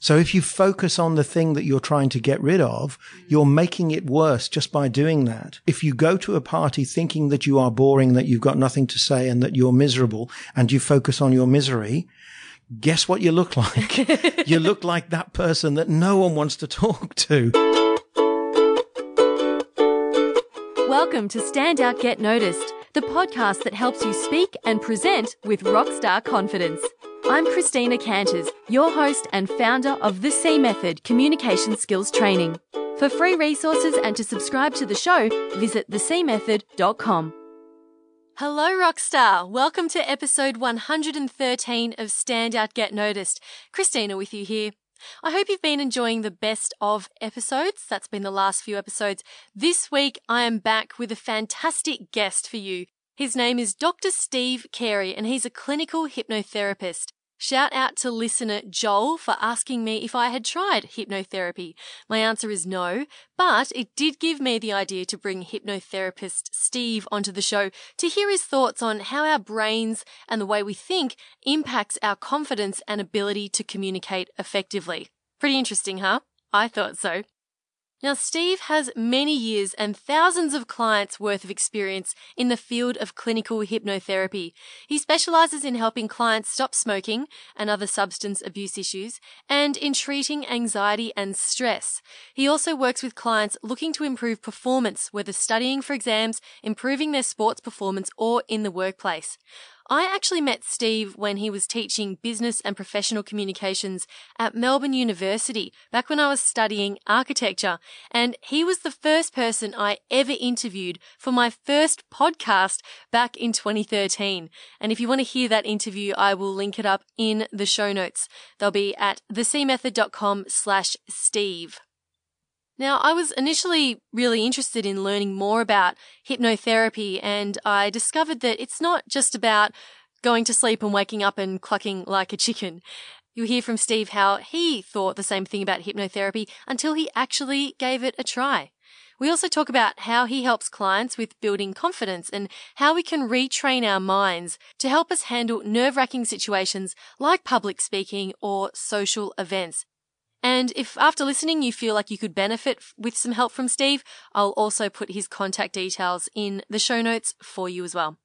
So if you focus on the thing that you're trying to get rid of, mm. you're making it worse just by doing that. If you go to a party thinking that you are boring, that you've got nothing to say and that you're miserable and you focus on your misery, guess what you look like? you look like that person that no one wants to talk to. Welcome to Stand Out Get Noticed, the podcast that helps you speak and present with rockstar confidence. I'm Christina Canters, your host and founder of the C Method Communication Skills Training. For free resources and to subscribe to the show, visit thecmethod.com. Hello, Rockstar. Welcome to episode 113 of Stand Out Get Noticed. Christina with you here. I hope you've been enjoying the best of episodes. That's been the last few episodes. This week, I am back with a fantastic guest for you. His name is Dr. Steve Carey, and he's a clinical hypnotherapist. Shout out to listener Joel for asking me if I had tried hypnotherapy. My answer is no, but it did give me the idea to bring hypnotherapist Steve onto the show to hear his thoughts on how our brains and the way we think impacts our confidence and ability to communicate effectively. Pretty interesting, huh? I thought so. Now, Steve has many years and thousands of clients worth of experience in the field of clinical hypnotherapy. He specializes in helping clients stop smoking and other substance abuse issues and in treating anxiety and stress. He also works with clients looking to improve performance, whether studying for exams, improving their sports performance, or in the workplace. I actually met Steve when he was teaching business and professional communications at Melbourne University back when I was studying architecture. And he was the first person I ever interviewed for my first podcast back in 2013. And if you want to hear that interview, I will link it up in the show notes. They'll be at thecmethod.com slash Steve. Now, I was initially really interested in learning more about hypnotherapy, and I discovered that it's not just about going to sleep and waking up and clucking like a chicken. You'll hear from Steve how he thought the same thing about hypnotherapy until he actually gave it a try. We also talk about how he helps clients with building confidence and how we can retrain our minds to help us handle nerve wracking situations like public speaking or social events. And if after listening you feel like you could benefit with some help from Steve, I'll also put his contact details in the show notes for you as well.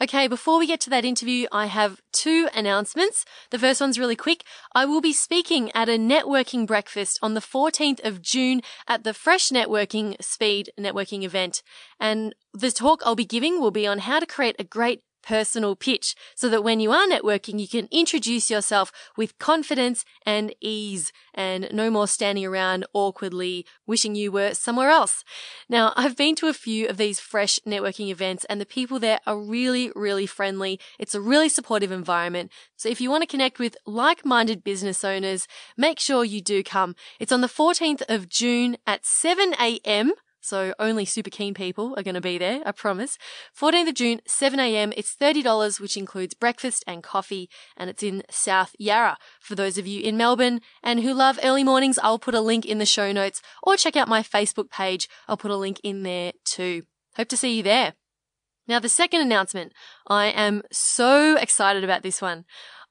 Okay, before we get to that interview, I have two announcements. The first one's really quick. I will be speaking at a networking breakfast on the 14th of June at the Fresh Networking Speed networking event. And the talk I'll be giving will be on how to create a great personal pitch so that when you are networking, you can introduce yourself with confidence and ease and no more standing around awkwardly wishing you were somewhere else. Now, I've been to a few of these fresh networking events and the people there are really, really friendly. It's a really supportive environment. So if you want to connect with like-minded business owners, make sure you do come. It's on the 14th of June at 7 a.m. So only super keen people are going to be there, I promise. 14th of June, 7am. It's $30, which includes breakfast and coffee, and it's in South Yarra. For those of you in Melbourne and who love early mornings, I'll put a link in the show notes or check out my Facebook page. I'll put a link in there too. Hope to see you there. Now, the second announcement, I am so excited about this one.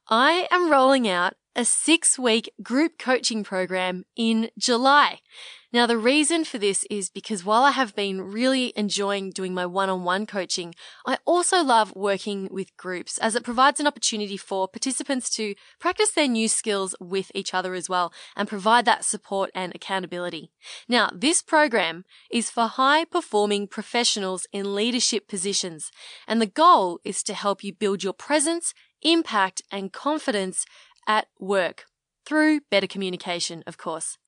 I am rolling out a six week group coaching program in July. Now, the reason for this is because while I have been really enjoying doing my one on one coaching, I also love working with groups as it provides an opportunity for participants to practice their new skills with each other as well and provide that support and accountability. Now, this program is for high performing professionals in leadership positions, and the goal is to help you build your presence, impact, and confidence at work through better communication, of course.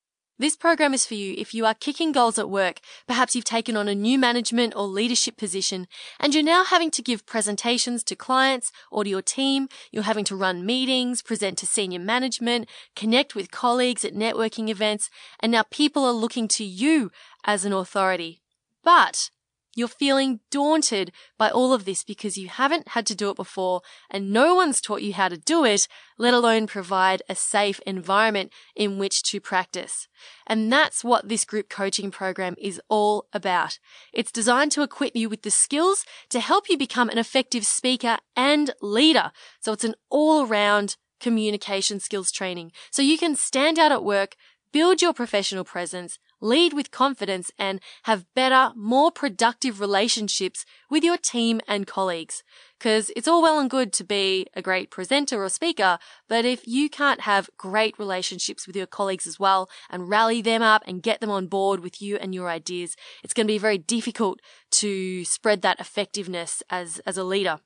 This program is for you if you are kicking goals at work. Perhaps you've taken on a new management or leadership position and you're now having to give presentations to clients or to your team. You're having to run meetings, present to senior management, connect with colleagues at networking events. And now people are looking to you as an authority. But you're feeling daunted by all of this because you haven't had to do it before and no one's taught you how to do it, let alone provide a safe environment in which to practice. And that's what this group coaching program is all about. It's designed to equip you with the skills to help you become an effective speaker and leader. So it's an all around communication skills training so you can stand out at work, build your professional presence, lead with confidence, and have better, more productive relationships with your team and colleagues. Because it's all well and good to be a great presenter or speaker, but if you can't have great relationships with your colleagues as well and rally them up and get them on board with you and your ideas, it's going to be very difficult to spread that effectiveness as, as a leader.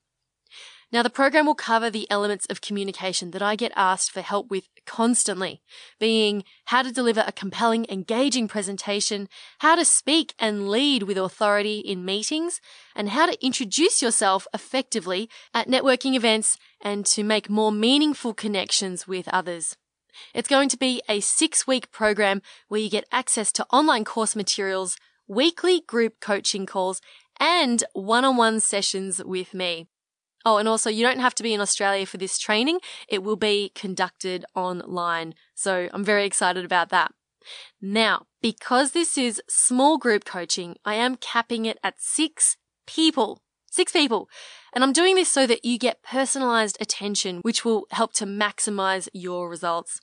Now, the program will cover the elements of communication that I get asked for help with constantly, being how to deliver a compelling, engaging presentation, how to speak and lead with authority in meetings, and how to introduce yourself effectively at networking events and to make more meaningful connections with others. It's going to be a six week program where you get access to online course materials, weekly group coaching calls, and one on one sessions with me. Oh, and also you don't have to be in Australia for this training. It will be conducted online. So I'm very excited about that. Now, because this is small group coaching, I am capping it at six people. Six people. And I'm doing this so that you get personalized attention, which will help to maximize your results.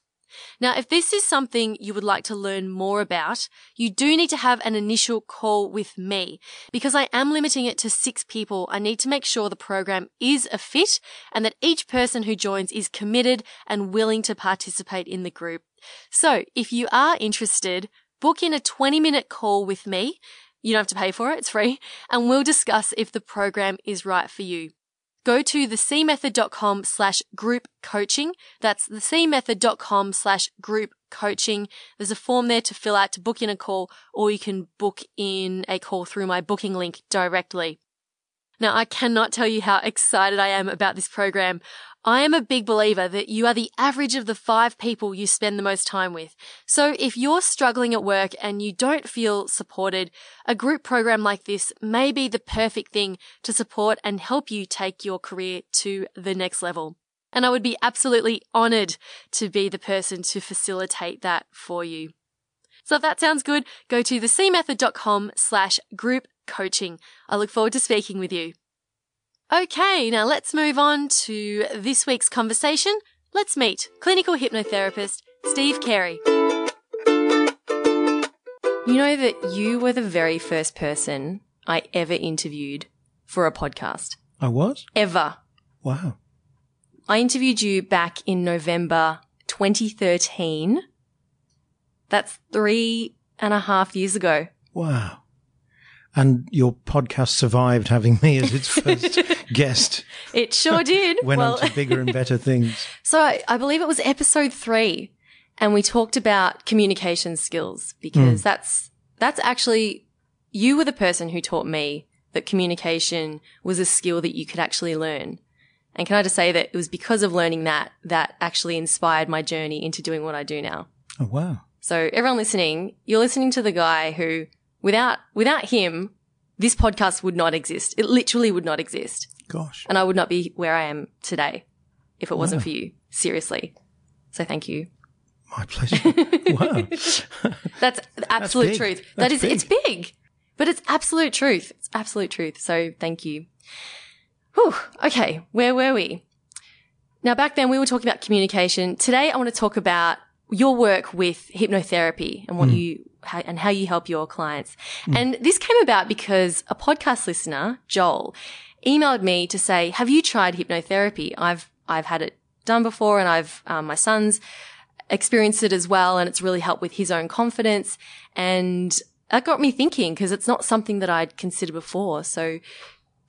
Now, if this is something you would like to learn more about, you do need to have an initial call with me. Because I am limiting it to six people, I need to make sure the program is a fit and that each person who joins is committed and willing to participate in the group. So if you are interested, book in a 20 minute call with me. You don't have to pay for it, it's free, and we'll discuss if the program is right for you go to thecmethod.com slash group coaching. That's thecmethod.com slash group coaching. There's a form there to fill out to book in a call, or you can book in a call through my booking link directly. Now, I cannot tell you how excited I am about this program. I am a big believer that you are the average of the five people you spend the most time with. So if you're struggling at work and you don't feel supported, a group program like this may be the perfect thing to support and help you take your career to the next level. And I would be absolutely honored to be the person to facilitate that for you. So if that sounds good, go to thecmethod.com slash group coaching. I look forward to speaking with you. Okay, now let's move on to this week's conversation. Let's meet clinical hypnotherapist Steve Carey. You know that you were the very first person I ever interviewed for a podcast. I was? Ever. Wow. I interviewed you back in November 2013. That's three and a half years ago. Wow. And your podcast survived having me as its first guest. It sure did. Went well, on to bigger and better things. so I, I believe it was episode three and we talked about communication skills because hmm. that's, that's actually, you were the person who taught me that communication was a skill that you could actually learn. And can I just say that it was because of learning that, that actually inspired my journey into doing what I do now. Oh, wow. So everyone listening, you're listening to the guy who without, without him, this podcast would not exist. It literally would not exist. Gosh. And I would not be where I am today if it wasn't Wow. for you. Seriously. So thank you. My pleasure. wow. That's absolute big. truth. That's That is, it's big, but it's absolute truth. It's absolute truth. So thank you. Whew. Okay. Where were we? Now back then we were talking about communication. Today I want to talk about your work with hypnotherapy and what you, how, and how you help your clients. And this came about because a podcast listener, Joel, emailed me to say, have you tried hypnotherapy? I've, I've had it done before and I've, um, my son's experienced it as well and it's really helped with his own confidence. And that got me thinking because it's not something that I'd considered before. So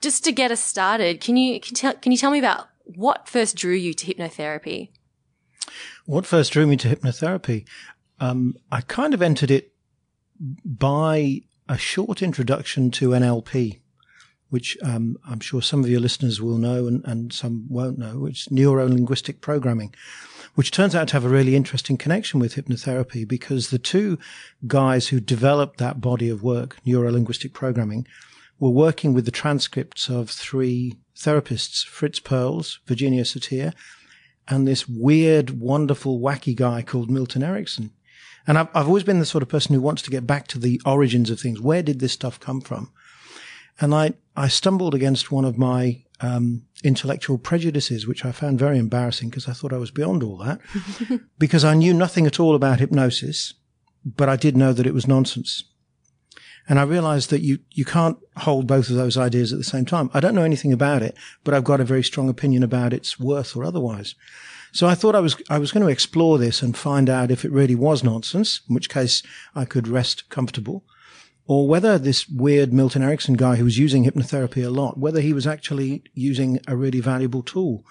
just to get us started, can you, can, tell, can you tell me about what first drew you to hypnotherapy? What first drew me to hypnotherapy? Um, I kind of entered it by a short introduction to NLP, which um, I'm sure some of your listeners will know and, and some won't know, which is neuro linguistic programming, which turns out to have a really interesting connection with hypnotherapy because the two guys who developed that body of work, neuro linguistic programming, were working with the transcripts of three therapists, Fritz Perls, Virginia Satir, and this weird, wonderful, wacky guy called Milton Erickson. And I've, I've always been the sort of person who wants to get back to the origins of things. Where did this stuff come from? And I, I stumbled against one of my um, intellectual prejudices, which I found very embarrassing because I thought I was beyond all that, because I knew nothing at all about hypnosis, but I did know that it was nonsense. And I realized that you, you can't hold both of those ideas at the same time. I don't know anything about it, but I've got a very strong opinion about its worth or otherwise. So I thought I was, I was going to explore this and find out if it really was nonsense, in which case I could rest comfortable, or whether this weird Milton Erickson guy who was using hypnotherapy a lot, whether he was actually using a really valuable tool.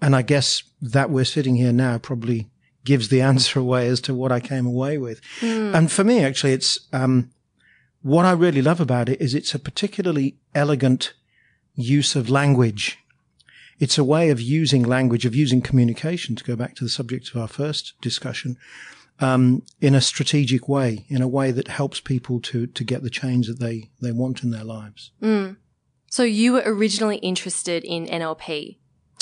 And I guess that we're sitting here now probably gives the answer away as to what I came away with. Mm. And for me, actually, it's, um, what I really love about it is it's a particularly elegant use of language. It's a way of using language, of using communication, to go back to the subject of our first discussion, um, in a strategic way, in a way that helps people to, to get the change that they, they want in their lives. Mm. So you were originally interested in NLP?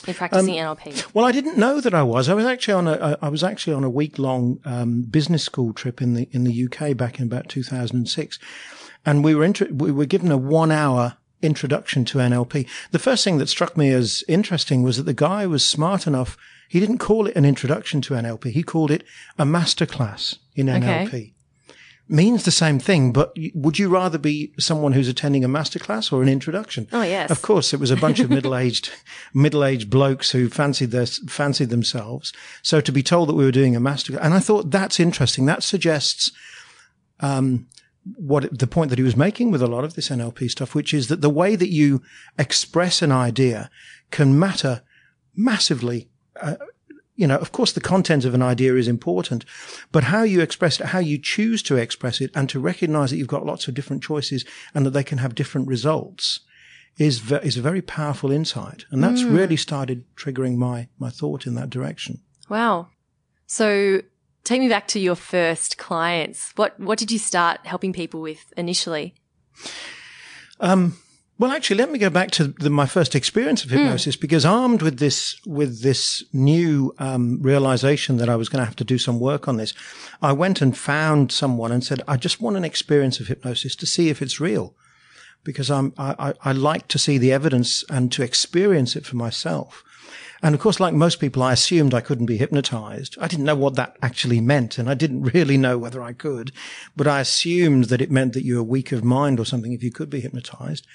In practicing um, NLP? Well, I didn't know that I was. I was actually on a I was actually on a week long um, business school trip in the in the UK back in about 2006, and we were inter- we were given a one hour introduction to NLP. The first thing that struck me as interesting was that the guy was smart enough. He didn't call it an introduction to NLP. He called it a masterclass in NLP. Okay means the same thing, but would you rather be someone who's attending a masterclass or an introduction? Oh, yes. Of course, it was a bunch of middle-aged, middle-aged blokes who fancied their, fancied themselves. So to be told that we were doing a master, and I thought that's interesting. That suggests, um, what the point that he was making with a lot of this NLP stuff, which is that the way that you express an idea can matter massively uh, you know, of course, the content of an idea is important, but how you express it, how you choose to express it, and to recognize that you've got lots of different choices and that they can have different results is ve- is a very powerful insight, and that's mm. really started triggering my my thought in that direction. Wow. So take me back to your first clients. What what did you start helping people with initially? Um, well, actually, let me go back to the, my first experience of hmm. hypnosis mm. because armed with this, with this new um, realization that I was going to have to do some work on this, I went and found someone and said, "I just want an experience of hypnosis to see if it's real." Because I'm, I, I like to see the evidence and to experience it for myself. And of course, like most people, I assumed I couldn't be hypnotized. I didn't know what that actually meant, and I didn't really know whether I could, but I assumed that it meant that you were weak of mind or something if you could be hypnotized.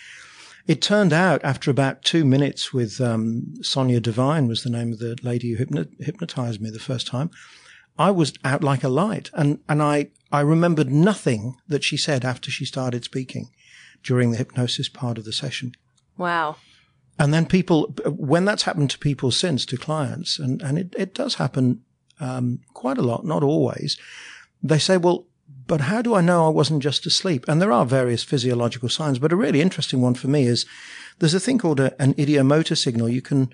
It turned out after about two minutes with um, Sonia Devine was the name of the lady who hypno- hypnotized me the first time. I was out like a light, and and I I remembered nothing that she said after she started speaking during the hypnosis part of the session. Wow. And then people, when that's happened to people since, to clients, and, and it, it does happen um, quite a lot, not always, they say, well, but how do I know I wasn't just asleep? And there are various physiological signs, but a really interesting one for me is there's a thing called a, an ideomotor signal. You can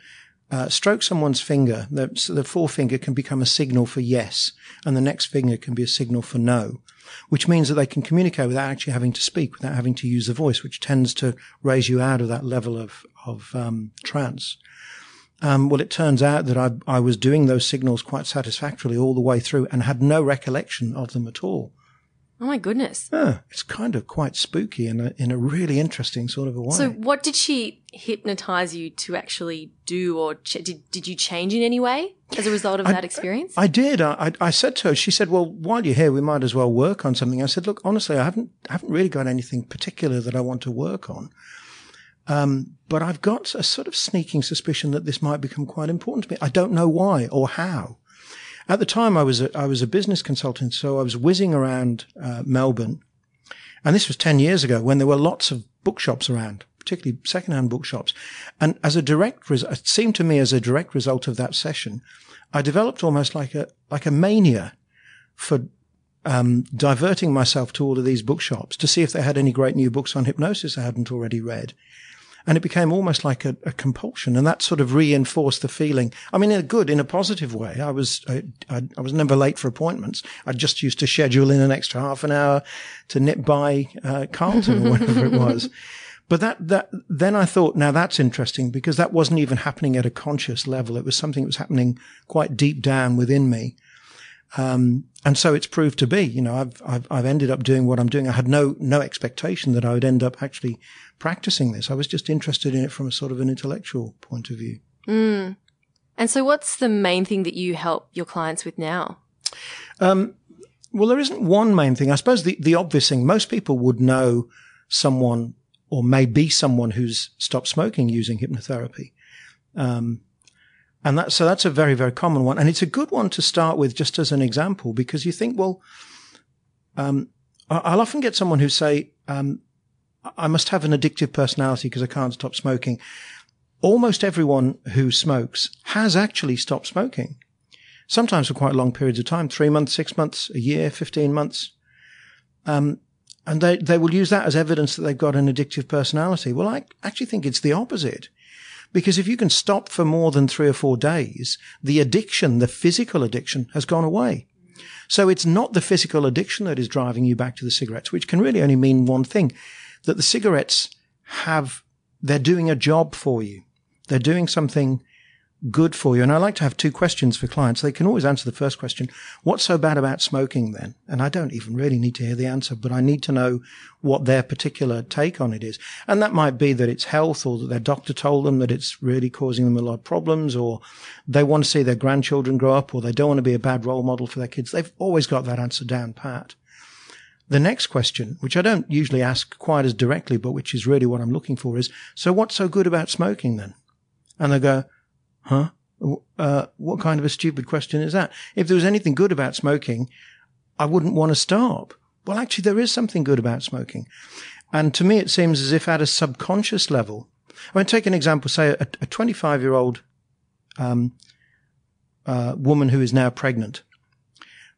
uh, stroke someone's finger. The, so the forefinger can become a signal for yes, and the next finger can be a signal for no, which means that they can communicate without actually having to speak, without having to use the voice, which tends to raise you out of that level of of um, trance. Um, well, it turns out that I, I was doing those signals quite satisfactorily all the way through and had no recollection of them at all. Oh my goodness. Yeah, it's kind of quite spooky in a, in a really interesting sort of a way. So what did she hypnotize you to actually do or ch- did, did you change in any way as a result of I, that experience? I did. I, I said to her, she said, well, while you're here, we might as well work on something. I said, look, honestly, I haven't, I haven't really got anything particular that I want to work on. Um, but I've got a sort of sneaking suspicion that this might become quite important to me. I don't know why or how. At the time, I was a, I was a business consultant, so I was whizzing around uh, Melbourne, and this was ten years ago when there were lots of bookshops around, particularly secondhand bookshops. And as a direct, res- it seemed to me as a direct result of that session, I developed almost like a like a mania for um, diverting myself to all of these bookshops to see if they had any great new books on hypnosis I hadn't already read and it became almost like a, a, compulsion, and that sort of reinforced the feeling. I mean, in a good, in a positive way. I was I, I, I, was never late for appointments. I just used to schedule in an extra half an hour to nip by uh, Carlton or whatever it was. But that that then I thought, now that's interesting because that wasn't even happening at a conscious level. It was something that was happening quite deep down within me. Um, and so it's proved to be, you know, I've, I've, I've ended up doing what I'm doing. I had no, no expectation that I would end up actually practicing this. I was just interested in it from a sort of an intellectual point of view. Mm. And so what's the main thing that you help your clients with now? Um, well, there isn't one main thing. I suppose the, the obvious thing, most people would know someone or may be someone who's stopped smoking using hypnotherapy. Um, and that, so that's a very, very common one. And it's a good one to start with just as an example because you think, well, um, I'll often get someone who say, um, I must have an addictive personality because I can't stop smoking. Almost everyone who smokes has actually stopped smoking. Sometimes for quite long periods of time, three months, six months, a year, 15 months. Um, and they, they will use that as evidence that they've got an addictive personality. Well, I actually think it's the opposite. Because if you can stop for more than three or four days, the addiction, the physical addiction has gone away. So it's not the physical addiction that is driving you back to the cigarettes, which can really only mean one thing, that the cigarettes have, they're doing a job for you. They're doing something good for you? And I like to have two questions for clients. They can always answer the first question. What's so bad about smoking then? And I don't even really need to hear the answer, but I need to know what their particular take on it is. And that might be that it's health or that their doctor told them that it's really causing them a lot of problems or they want to see their grandchildren grow up or they don't want to be a bad role model for their kids. They've always got that answer down pat. The next question, which I don't usually ask quite as directly, but which is really what I'm looking for is, so what's so good about smoking then? And they go, Huh? Uh, what kind of a stupid question is that? If there was anything good about smoking, I wouldn't want to stop. Well, actually, there is something good about smoking. And to me, it seems as if at a subconscious level, I mean, take an example, say a, 25 year old um, uh, woman who is now pregnant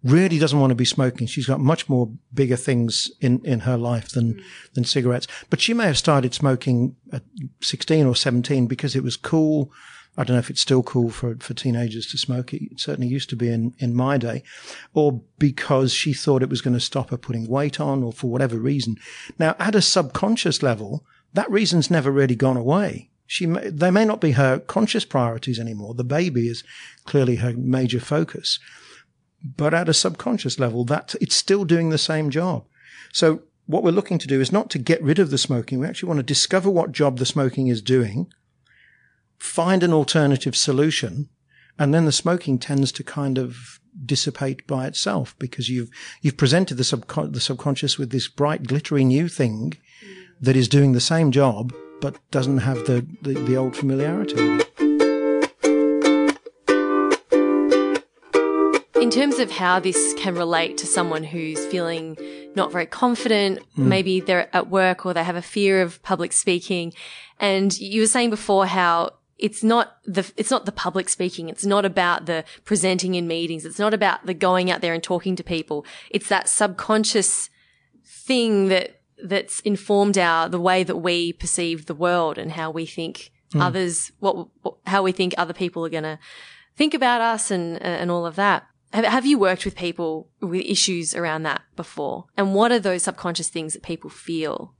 really doesn't want to be smoking. She's got much more bigger things in, in her life than, mm. than cigarettes. But she may have started smoking at 16 or 17 because it was cool I don't know if it's still cool for, for teenagers to smoke. It certainly used to be in, in my day, or because she thought it was going to stop her putting weight on, or for whatever reason. Now, at a subconscious level, that reason's never really gone away. She may, they may not be her conscious priorities anymore. The baby is clearly her major focus, but at a subconscious level, that it's still doing the same job. So what we're looking to do is not to get rid of the smoking. We actually want to discover what job the smoking is doing find an alternative solution, and then the smoking tends to kind of dissipate by itself because you've you've presented the subcon- the subconscious with this bright, glittery new thing that is doing the same job but doesn't have the, the, the old familiarity. In terms of how this can relate to someone who's feeling not very confident, mm. maybe they're at work or they have a fear of public speaking, and you were saying before how it's not the it's not the public speaking. It's not about the presenting in meetings. It's not about the going out there and talking to people. It's that subconscious thing that that's informed our the way that we perceive the world and how we think mm. others what, what, how we think other people are going to think about us and and all of that. Have, have you worked with people with issues around that before? And what are those subconscious things that people feel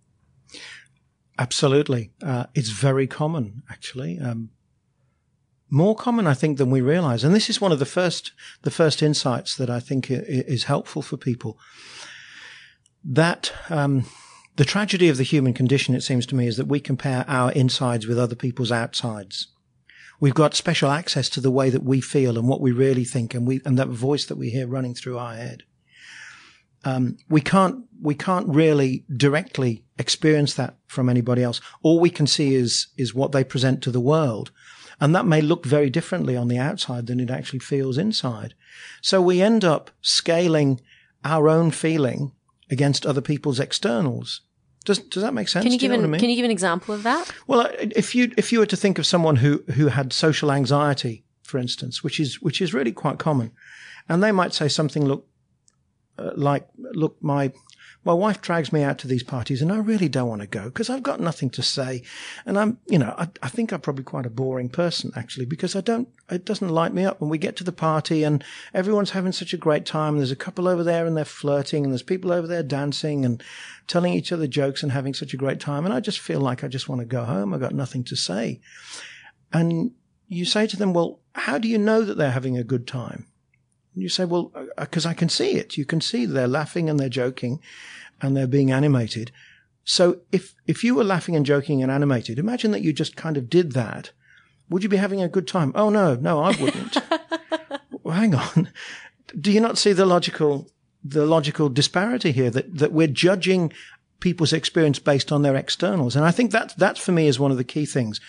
Absolutely. Uh, it's very common, actually. Um, more common, I think, than we realize. And this is one of the first, the first insights that I think is helpful for people. That, um, the tragedy of the human condition, it seems to me, is that we compare our insides with other people's outsides. We've got special access to the way that we feel and what we really think and we, and that voice that we hear running through our head. Um, we can't we can't really directly experience that from anybody else. All we can see is is what they present to the world, and that may look very differently on the outside than it actually feels inside. So we end up scaling our own feeling against other people's externals. Does does that make sense? Can you, give you an, I mean? Can you give an example of that? Well, if you if you were to think of someone who who had social anxiety, for instance, which is which is really quite common, and they might say something look uh, like, look, my my wife drags me out to these parties and I really don't want to go because I've got nothing to say. And I'm, you know, I, I, think I'm probably quite a boring person actually because I don't, it doesn't light me up when we get to the party and everyone's having such a great time. There's a couple over there and they're flirting and there's people over there dancing and telling each other jokes and having such a great time. And I just feel like I just want to go home. I've got nothing to say. And you say to them, well, how do you know that they're having a good time? You say, well, because I can see it. You can see they're laughing and they're joking and they're being animated. So if, if you were laughing and joking and animated, imagine that you just kind of did that. Would you be having a good time? Oh, no, no, I wouldn't. well, hang on. Do you not see the logical, the logical disparity here that, that we're judging people's experience based on their externals? And I think that, that for me is one of the key things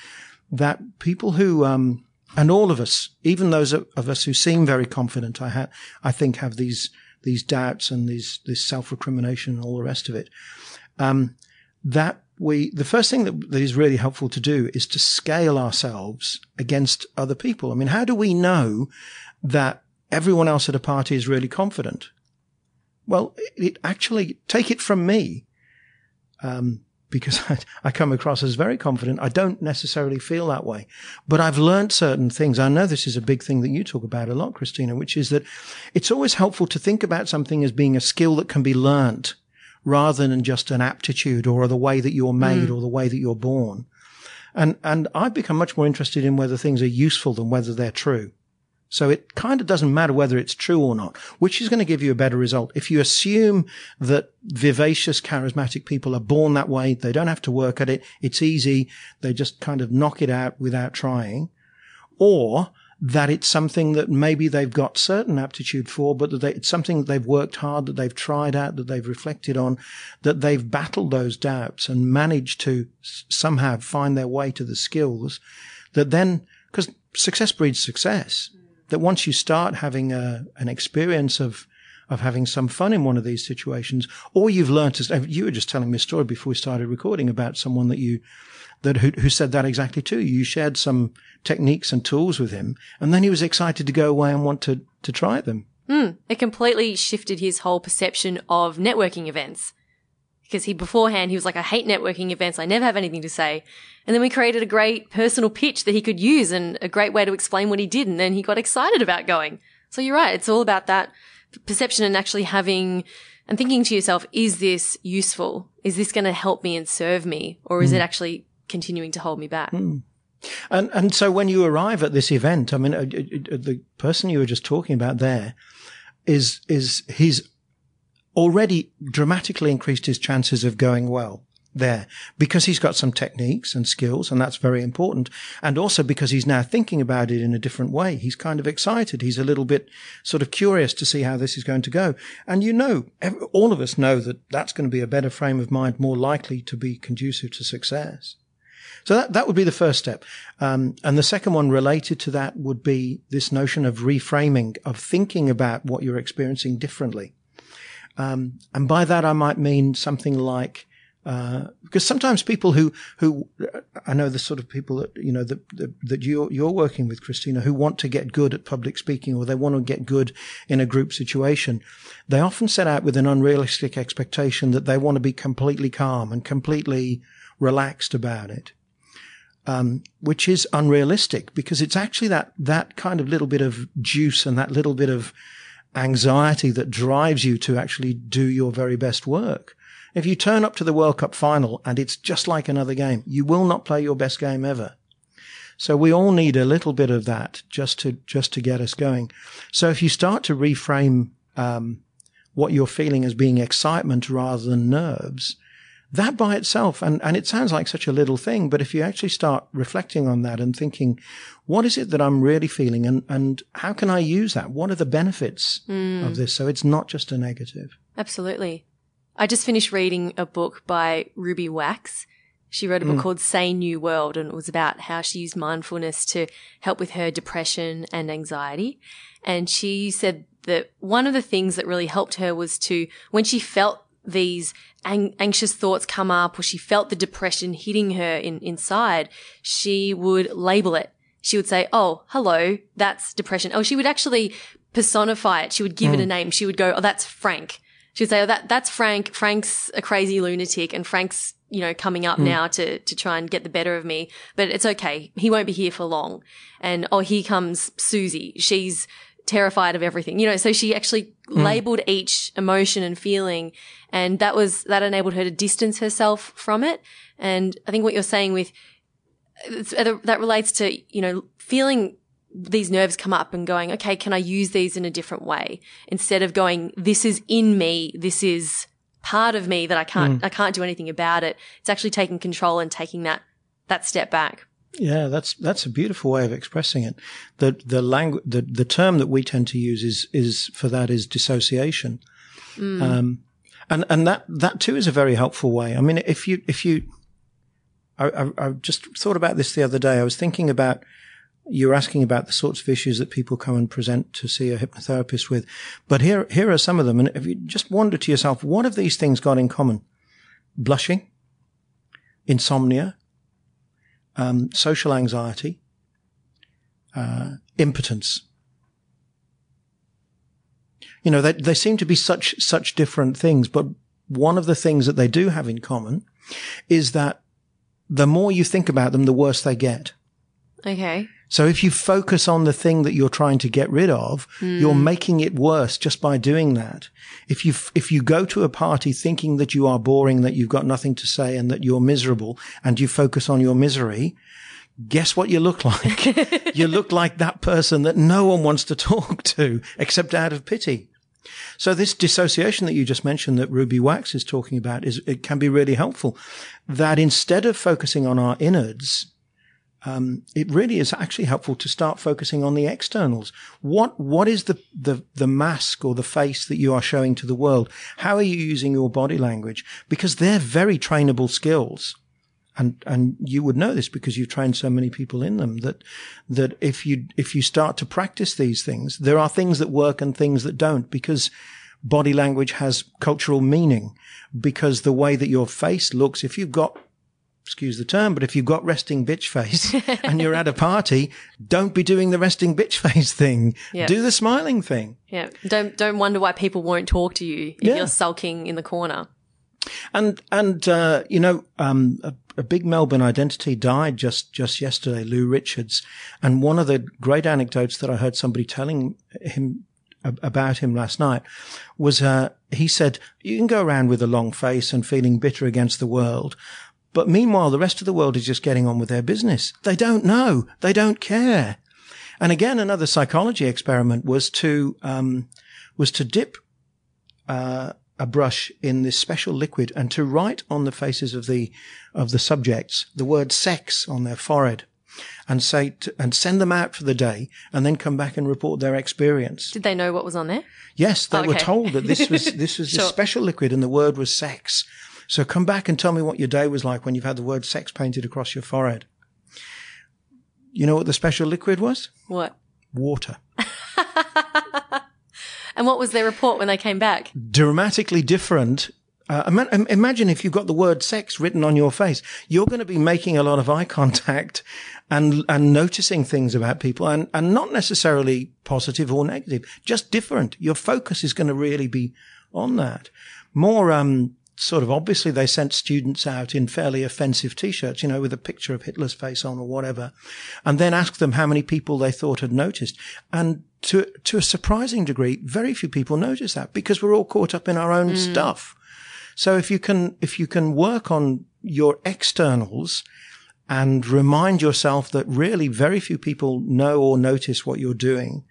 that people who, um, and all of us, even those of us who seem very confident, I ha- I think have these, these doubts and these, this self-recrimination and all the rest of it. Um, that we, the first thing that, that is really helpful to do is to scale ourselves against other people. I mean, how do we know that everyone else at a party is really confident? Well, it actually, take it from me. Um, because I, I, come across as very confident. I don't necessarily feel that way, but I've learned certain things. I know this is a big thing that you talk about a lot, Christina, which is that it's always helpful to think about something as being a skill that can be learnt rather than just an aptitude or the way that you're made mm. or the way that you're born. And, and I've become much more interested in whether things are useful than whether they're true. So it kind of doesn't matter whether it's true or not, which is going to give you a better result. If you assume that vivacious, charismatic people are born that way, they don't have to work at it. It's easy. They just kind of knock it out without trying. Or that it's something that maybe they've got certain aptitude for, but that they, it's something that they've worked hard, that they've tried out, that they've reflected on, that they've battled those doubts and managed to somehow find their way to the skills that then, because success breeds success that once you start having a, an experience of of having some fun in one of these situations, or you've learned to. You were just telling me a story before we started recording about someone that you that who, who said that exactly too. You shared some techniques and tools with him, and then he was excited to go away and want to to try them. Mm, it completely shifted his whole perception of networking events because he beforehand he was like, I hate networking events. I never have anything to say. And then we created a great personal pitch that he could use and a great way to explain what he did. And then he got excited about going. So you're right. It's all about that perception and actually having and thinking to yourself, is this useful? Is this going to help me and serve me? Or is mm. it actually continuing to hold me back? Mm. And, and so when you arrive at this event, I mean, uh, uh, uh, the person you were just talking about there is, is he's already dramatically increased his chances of going well there because he's got some techniques and skills and that's very important. And also because he's now thinking about it in a different way. He's kind of excited. He's a little bit sort of curious to see how this is going to go. And you know, all of us know that that's going to be a better frame of mind, more likely to be conducive to success. So that, that would be the first step. Um, and the second one related to that would be this notion of reframing, of thinking about what you're experiencing differently. Um, and by that, I might mean something like, uh, because sometimes people who, who, I know the sort of people that, you know, that, that, that, you're, you're working with, Christina, who want to get good at public speaking or they want to get good in a group situation. They often set out with an unrealistic expectation that they want to be completely calm and completely relaxed about it. Um, which is unrealistic because it's actually that, that kind of little bit of juice and that little bit of, anxiety that drives you to actually do your very best work. If you turn up to the World Cup final and it's just like another game, you will not play your best game ever. So we all need a little bit of that just to just to get us going. So if you start to reframe um, what you're feeling as being excitement rather than nerves, that by itself, and, and it sounds like such a little thing, but if you actually start reflecting on that and thinking, what is it that I'm really feeling and, and how can I use that? What are the benefits mm. of this? So it's not just a negative. Absolutely. I just finished reading a book by Ruby Wax. She wrote a book mm. called Sane New World and it was about how she used mindfulness to help with her depression and anxiety. And she said that one of the things that really helped her was to, when she felt these ang- anxious thoughts come up or she felt the depression hitting her in, inside, she would label it. She would say, Oh, hello, that's depression. Oh, she would actually personify it. She would give mm. it a hmm. name. She would go, Oh, that's Frank. She would say, Oh, that, that's Frank. Frank's a crazy lunatic and Frank's, you know, coming up mm. now to, to try and get the better of me, but it's okay. He won't be here for long. And, oh, here comes Susie. She's, terrified of everything, you know, so she actually mm. labeled each emotion and feeling and that was, that enabled her to distance herself from it. And I think what you're saying with, that relates to, you know, feeling these nerves come up and going, okay, can I use these in a different way? Instead of going, this is in me, this is part of me that I can't, Mm. I can't do anything about it. It's actually taking control and taking that, that step back. Yeah, that's that's a beautiful way of expressing it. The the language the, the term that we tend to use is is for that is dissociation. Um, and and that that too is a very helpful way. I mean, if you if you, I, I, I just thought about this the other day. I was thinking about you're asking about the sorts of issues that people come and present to see a hypnotherapist with, but here here are some of them. And if you just wonder to yourself, what have these things got in common? Blushing, insomnia, um, social anxiety, uh, impotence. You know, they, they seem to be such, such different things, but one of the things that they do have in common is that the more you think about them, the worse they get. Okay. So if you focus on the thing that you're trying to get rid of, hmm. you're making it worse just by doing that. If you, if you go to a party thinking that you are boring, that you've got nothing to say and that you're miserable and you focus on your misery, guess what you look like? you look like that person that no one wants to talk to except out of pity. So this dissociation that you just mentioned that Ruby Wax is talking about is, it can be really helpful that instead of focusing on our innards, um, it really is actually helpful to start focusing on the externals. What what is the, the the mask or the face that you are showing to the world? How are you using your body language? Because they're very trainable skills. And and you would know this because you've trained so many people in them that that if you if you start to practice these things, there are things that work and things that don't because body language has cultural meaning because the way that your face looks, if you've got excuse the term, but if you've got resting bitch face and you're at a party, don't be doing the resting bitch face thing. Yeah. Do the smiling thing. Yeah. Don't, don't wonder why people won't talk to you if Yeah. you're sulking in the corner. And and uh, you know, um, a, a big Melbourne identity died just just yesterday, Lou Richards. And one of the great anecdotes that I heard somebody telling him about him last night was uh, he said, "You can go around with a long face and feeling bitter against the world." But meanwhile, the rest of the world is just getting on with their business. They don't know. They don't care. And again, another psychology experiment was to um, was to dip uh, a brush in this special liquid and to write on the faces of the of the subjects the word sex on their forehead and say to, and send them out for the day and then come back and report their experience Did they know what was on there? yes they Oh, were told that this was this was Sure. this special liquid and the word was sex so come back and tell me what your day was like when you've had the word sex painted across your forehead you know what the special liquid was What? water And what was their report when they came back? dramatically different. Uh, imagine if you've got the word sex written on your face, you're going to be making a lot of eye contact and, and noticing things about people and, and not necessarily positive or negative, just different. Your focus is going to really be on that. More, um, sort of obviously they sent students out in fairly offensive t-shirts, you know, with a picture of Hitler's face on or whatever, and then asked them how many people they thought had noticed. And to, to a surprising degree, very few people noticed that because we're all caught up in our own stuff. So if you can, if you can work on your externals and remind yourself that really very few people know or notice what you're doing,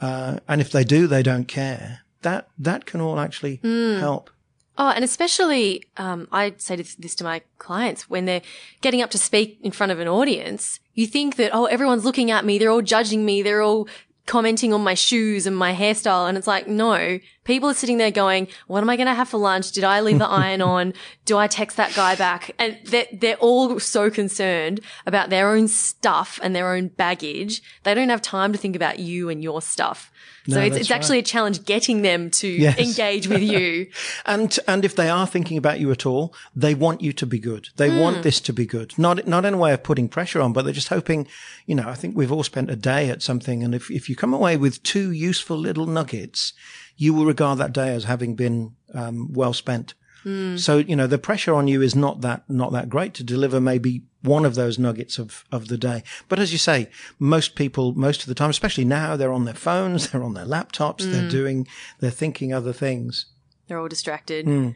uh, and if they do, they don't care. That that can all actually help. Oh, and especially, um, I say this, this to my clients when they're getting up to speak in front of an audience. You think that, oh, everyone's looking at me. They're all judging me. They're all commenting on my shoes and my hairstyle. And it's like, no, people are sitting there going, what am I going to have for lunch? Did I leave the iron on? Do I text that guy back? And they're, they're all so concerned about their own stuff and their own baggage. They don't have time to think about you and your stuff. So it's, it's actually a challenge getting them to Yes. engage with you. And and if they are thinking about you at all, they want you to be good. They want hmm. this to be good. Not not in a way of putting pressure on, but they're just hoping. You know, I think we've all spent a day at something, and if if you come away with two useful little nuggets, you will regard that day as having been um, well spent. So you know the pressure on you is not that not that great to deliver maybe one of those nuggets of of the day. But as you say, most people most of the time, especially now, they're on their phones, they're on their laptops, they're doing, they're thinking other things. They're all distracted. Hmm.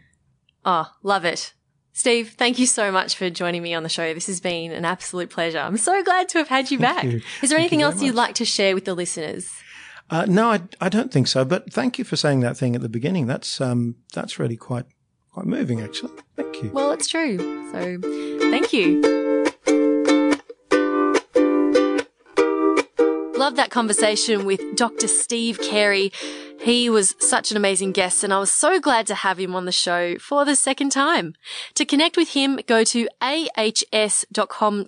Oh, love it. Steve, thank you so much for joining me on the show. This has been an absolute pleasure. I'm so glad to have had you back. you. Is there Thank anything you else you'd like to share with the listeners? Uh, no, I, I don't think so. But thank you for saying that thing at the beginning. That's um, that's really quite quite moving, actually. Thank you. Well, it's true. So thank you. Love that conversation with Dr. Steve Carey. He was such an amazing guest and I was so glad to have him on the show for the second time. To connect with him, go to ahs.com.au.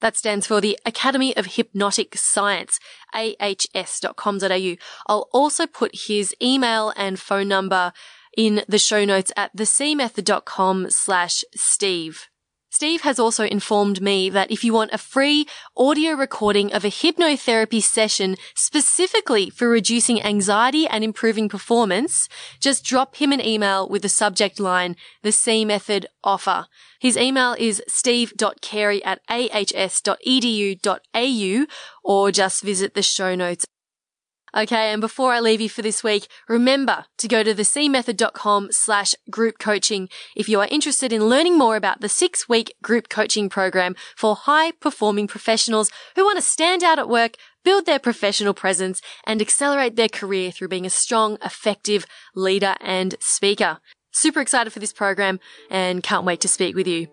That stands for the Academy of Hypnotic Science, ahs.com.au. I'll also put his email and phone number in the show notes at thecmethod.com slash Steve. Steve has also informed me that if you want a free audio recording of a hypnotherapy session specifically for reducing anxiety and improving performance, just drop him an email with the subject line, the C method offer. His email is steve.carey at ahs.edu.au or just visit the show notes Okay, and before I leave you for this week, remember to go to thecmethod.com slash group coaching if you are interested in learning more about the six week group coaching program for high performing professionals who want to stand out at work, build their professional presence and accelerate their career through being a strong, effective leader and speaker. Super excited for this program and can't wait to speak with you.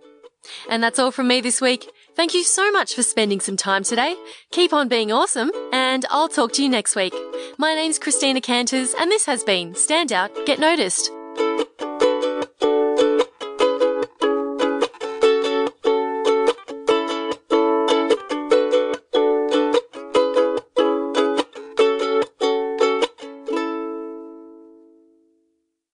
And that's all from me this week. Thank you so much for spending some time today. Keep on being awesome, and I'll talk to you next week. My name's Christina Canters, and this has been Stand Out, Get Noticed.